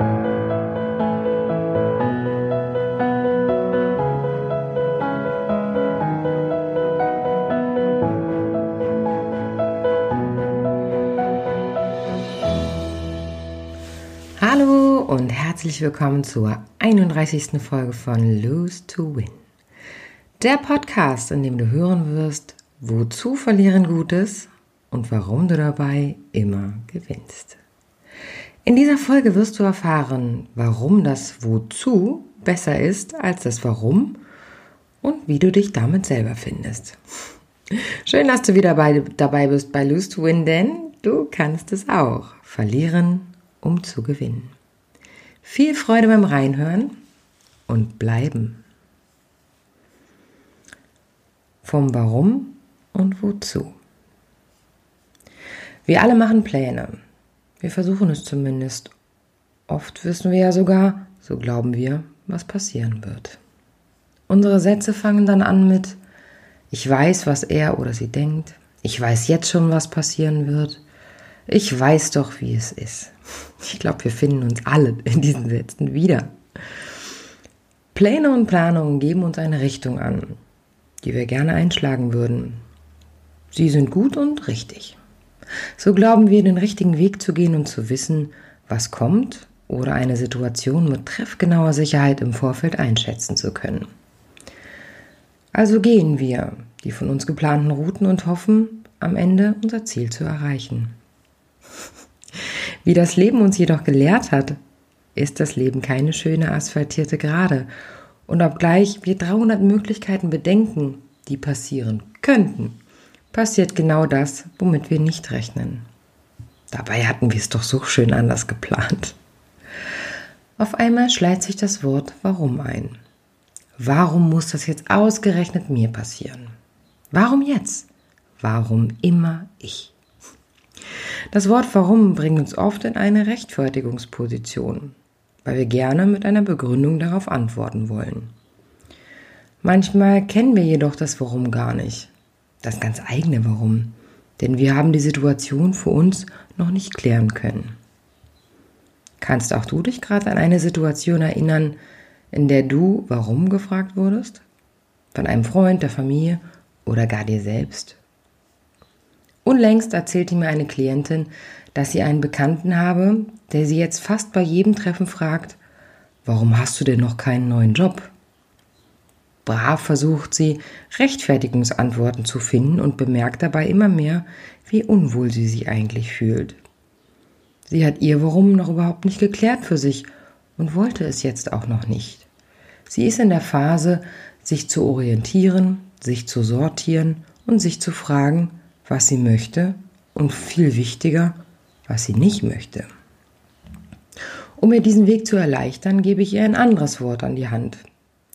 Hallo und herzlich willkommen zur 31. Folge von Lose to Win. Der Podcast, in dem du hören wirst, wozu verlieren Gutes und warum du dabei immer gewinnst. In dieser Folge wirst du erfahren, warum das Wozu besser ist als das Warum und wie du dich damit selber findest. Schön, dass du wieder bei, dabei bist bei Lose to Win, denn du kannst es auch. Verlieren, um zu gewinnen. Viel Freude beim Reinhören und bleiben. Vom Warum und Wozu. Wir alle machen Pläne. Wir versuchen es zumindest. Oft wissen wir ja sogar, so glauben wir, was passieren wird. Unsere Sätze fangen dann an mit Ich weiß, was er oder sie denkt. Ich weiß jetzt schon, was passieren wird. Ich weiß doch, wie es ist. Ich glaube, wir finden uns alle in diesen Sätzen wieder. Pläne und Planungen geben uns eine Richtung an, die wir gerne einschlagen würden. Sie sind gut und richtig. So glauben wir, den richtigen Weg zu gehen und zu wissen, was kommt oder eine Situation mit treffgenauer Sicherheit im Vorfeld einschätzen zu können. Also gehen wir die von uns geplanten Routen und hoffen, am Ende unser Ziel zu erreichen. Wie das Leben uns jedoch gelehrt hat, ist das Leben keine schöne asphaltierte Gerade. Und obgleich wir 300 Möglichkeiten bedenken, die passieren könnten, passiert genau das, womit wir nicht rechnen. Dabei hatten wir es doch so schön anders geplant. Auf einmal schleicht sich das Wort Warum ein. Warum muss das jetzt ausgerechnet mir passieren? Warum jetzt? Warum immer ich? Das Wort Warum bringt uns oft in eine Rechtfertigungsposition, weil wir gerne mit einer Begründung darauf antworten wollen. Manchmal kennen wir jedoch das Warum gar nicht das ganz eigene Warum. Denn wir haben die Situation für uns noch nicht klären können. Kannst auch du dich gerade an eine Situation erinnern, in der du warum gefragt wurdest? Von einem Freund, der Familie oder gar dir selbst? Unlängst erzählte mir eine Klientin, dass sie einen Bekannten habe, der sie jetzt fast bei jedem Treffen fragt, warum hast du denn noch keinen neuen Job? Brav versucht sie, Rechtfertigungsantworten zu finden und bemerkt dabei immer mehr, wie unwohl sie sich eigentlich fühlt. Sie hat ihr Warum noch überhaupt nicht geklärt für sich und wollte es jetzt auch noch nicht. Sie ist in der Phase, sich zu orientieren, sich zu sortieren und sich zu fragen, was sie möchte und viel wichtiger, was sie nicht möchte. Um ihr diesen Weg zu erleichtern, gebe ich ihr ein anderes Wort an die Hand,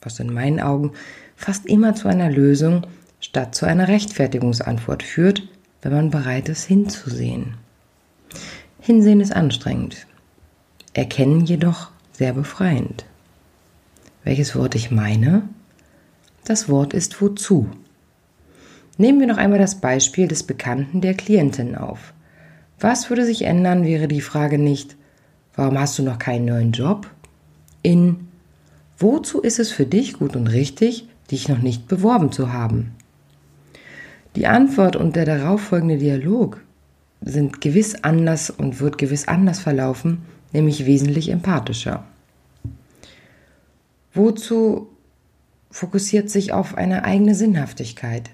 was in meinen Augen fast immer zu einer Lösung statt zu einer Rechtfertigungsantwort führt, wenn man bereit ist hinzusehen. Hinsehen ist anstrengend, erkennen jedoch sehr befreiend. Welches Wort ich meine? Das Wort ist wozu. Nehmen wir noch einmal das Beispiel des Bekannten der Klientin auf. Was würde sich ändern, wäre die Frage nicht, warum hast du noch keinen neuen Job? In Wozu ist es für dich gut und richtig, dich noch nicht beworben zu haben? Die Antwort und der darauffolgende Dialog sind gewiss anders und wird gewiss anders verlaufen, nämlich wesentlich empathischer. Wozu fokussiert sich auf eine eigene Sinnhaftigkeit,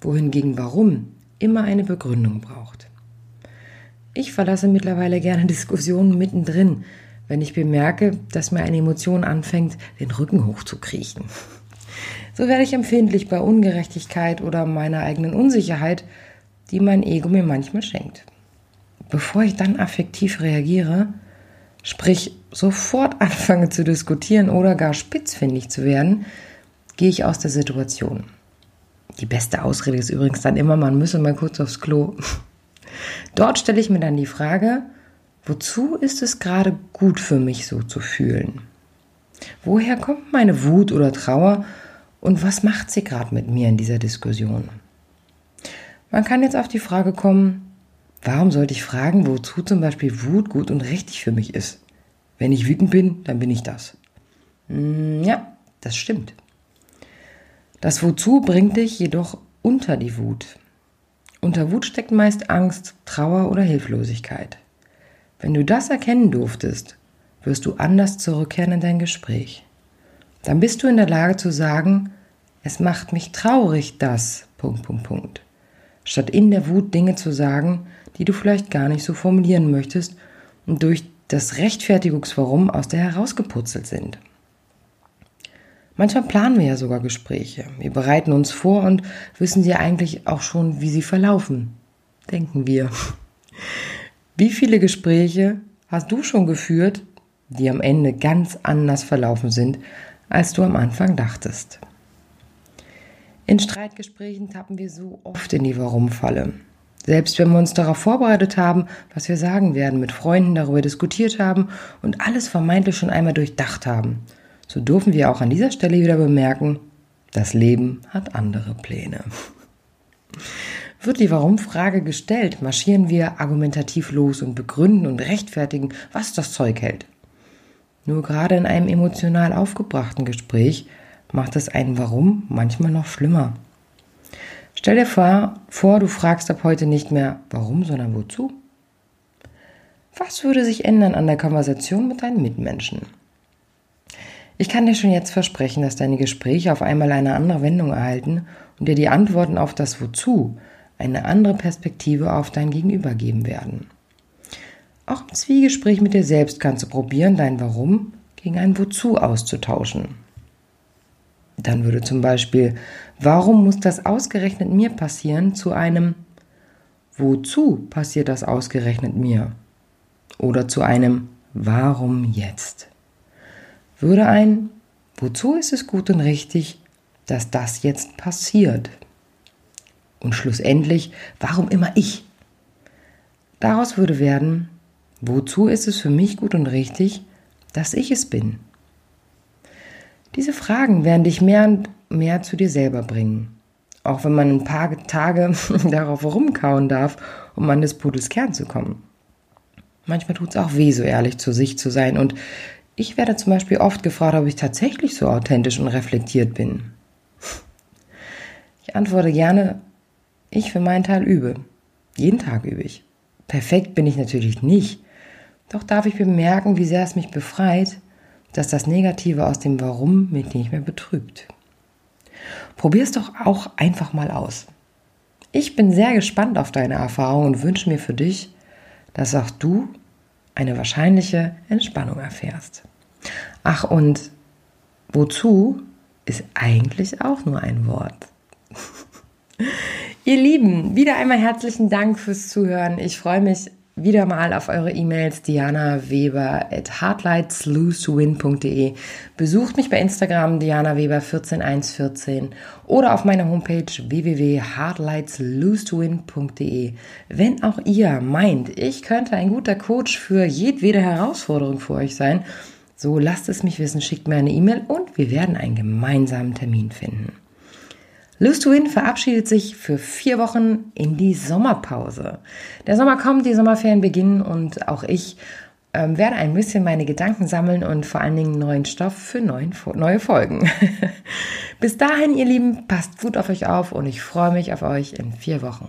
wohingegen warum immer eine Begründung braucht. Ich verlasse mittlerweile gerne Diskussionen mittendrin, wenn ich bemerke, dass mir eine Emotion anfängt, den Rücken hochzukriechen. So werde ich empfindlich bei Ungerechtigkeit oder meiner eigenen Unsicherheit, die mein Ego mir manchmal schenkt. Bevor ich dann affektiv reagiere, sprich sofort anfange zu diskutieren oder gar spitzfindig zu werden, gehe ich aus der Situation. Die beste Ausrede ist übrigens dann immer, man müsse mal kurz aufs Klo. Dort stelle ich mir dann die Frage, Wozu ist es gerade gut für mich so zu fühlen? Woher kommt meine Wut oder Trauer und was macht sie gerade mit mir in dieser Diskussion? Man kann jetzt auf die Frage kommen, warum sollte ich fragen, wozu zum Beispiel Wut gut und richtig für mich ist? Wenn ich wütend bin, dann bin ich das. Hm, ja, das stimmt. Das Wozu bringt dich jedoch unter die Wut. Unter Wut steckt meist Angst, Trauer oder Hilflosigkeit. Wenn du das erkennen durftest, wirst du anders zurückkehren in dein Gespräch. Dann bist du in der Lage zu sagen, es macht mich traurig, das. Punkt, Punkt, Punkt. Statt in der Wut Dinge zu sagen, die du vielleicht gar nicht so formulieren möchtest und durch das Rechtfertigungswarum aus der herausgeputzelt sind. Manchmal planen wir ja sogar Gespräche. Wir bereiten uns vor und wissen sie eigentlich auch schon, wie sie verlaufen. Denken wir. Wie viele Gespräche hast du schon geführt, die am Ende ganz anders verlaufen sind, als du am Anfang dachtest? In Streitgesprächen tappen wir so oft in die Warum-Falle. Selbst wenn wir uns darauf vorbereitet haben, was wir sagen werden, mit Freunden darüber diskutiert haben und alles vermeintlich schon einmal durchdacht haben – so dürfen wir auch an dieser Stelle wieder bemerken, das Leben hat andere Pläne. Wird die Warum-Frage gestellt, marschieren wir argumentativ los und begründen und rechtfertigen, was das Zeug hält. Nur gerade in einem emotional aufgebrachten Gespräch macht es ein Warum manchmal noch schlimmer. Stell dir vor, vor, du fragst ab heute nicht mehr warum, sondern wozu. Was würde sich ändern an der Konversation mit deinen Mitmenschen? Ich kann dir schon jetzt versprechen, dass deine Gespräche auf einmal eine andere Wendung erhalten und dir die Antworten auf das Wozu eine andere Perspektive auf dein Gegenüber geben werden. Auch im Zwiegespräch mit dir selbst kannst du probieren, dein Warum gegen ein Wozu auszutauschen. Dann würde zum Beispiel, warum muss das ausgerechnet mir passieren, zu einem Wozu passiert das ausgerechnet mir? Oder zu einem Warum jetzt? würde ein, wozu ist es gut und richtig, dass das jetzt passiert? Und schlussendlich, warum immer ich? Daraus würde werden, wozu ist es für mich gut und richtig, dass ich es bin? Diese Fragen werden dich mehr und mehr zu dir selber bringen. Auch wenn man ein paar Tage darauf rumkauen darf, um an des Pudels Kern zu kommen. Manchmal tut es auch weh, so ehrlich zu sich zu sein und ich werde zum Beispiel oft gefragt, ob ich tatsächlich so authentisch und reflektiert bin. Ich antworte gerne, ich für meinen Teil übe. Jeden Tag übe ich. Perfekt bin ich natürlich nicht. Doch darf ich bemerken, wie sehr es mich befreit, dass das Negative aus dem Warum mich nicht mehr betrübt. Probier es doch auch einfach mal aus. Ich bin sehr gespannt auf deine Erfahrung und wünsche mir für dich, dass auch du eine wahrscheinliche Entspannung erfährst. Ach, und wozu ist eigentlich auch nur ein Wort. Ihr Lieben, wieder einmal herzlichen Dank fürs Zuhören. Ich freue mich wieder mal auf eure E-Mails Diana Weber at hardlightslosewin.de. Besucht mich bei Instagram Diana Weber 14114 oder auf meiner Homepage www.hardlightslosewin.de. Wenn auch ihr meint, ich könnte ein guter Coach für jedwede Herausforderung für euch sein, so lasst es mich wissen, schickt mir eine E-Mail und wir werden einen gemeinsamen Termin finden. Lose to Win verabschiedet sich für vier Wochen in die Sommerpause. Der Sommer kommt, die Sommerferien beginnen und auch ich ähm, werde ein bisschen meine Gedanken sammeln und vor allen Dingen neuen Stoff für neuen, neue Folgen. Bis dahin, ihr Lieben, passt gut auf euch auf und ich freue mich auf euch in vier Wochen.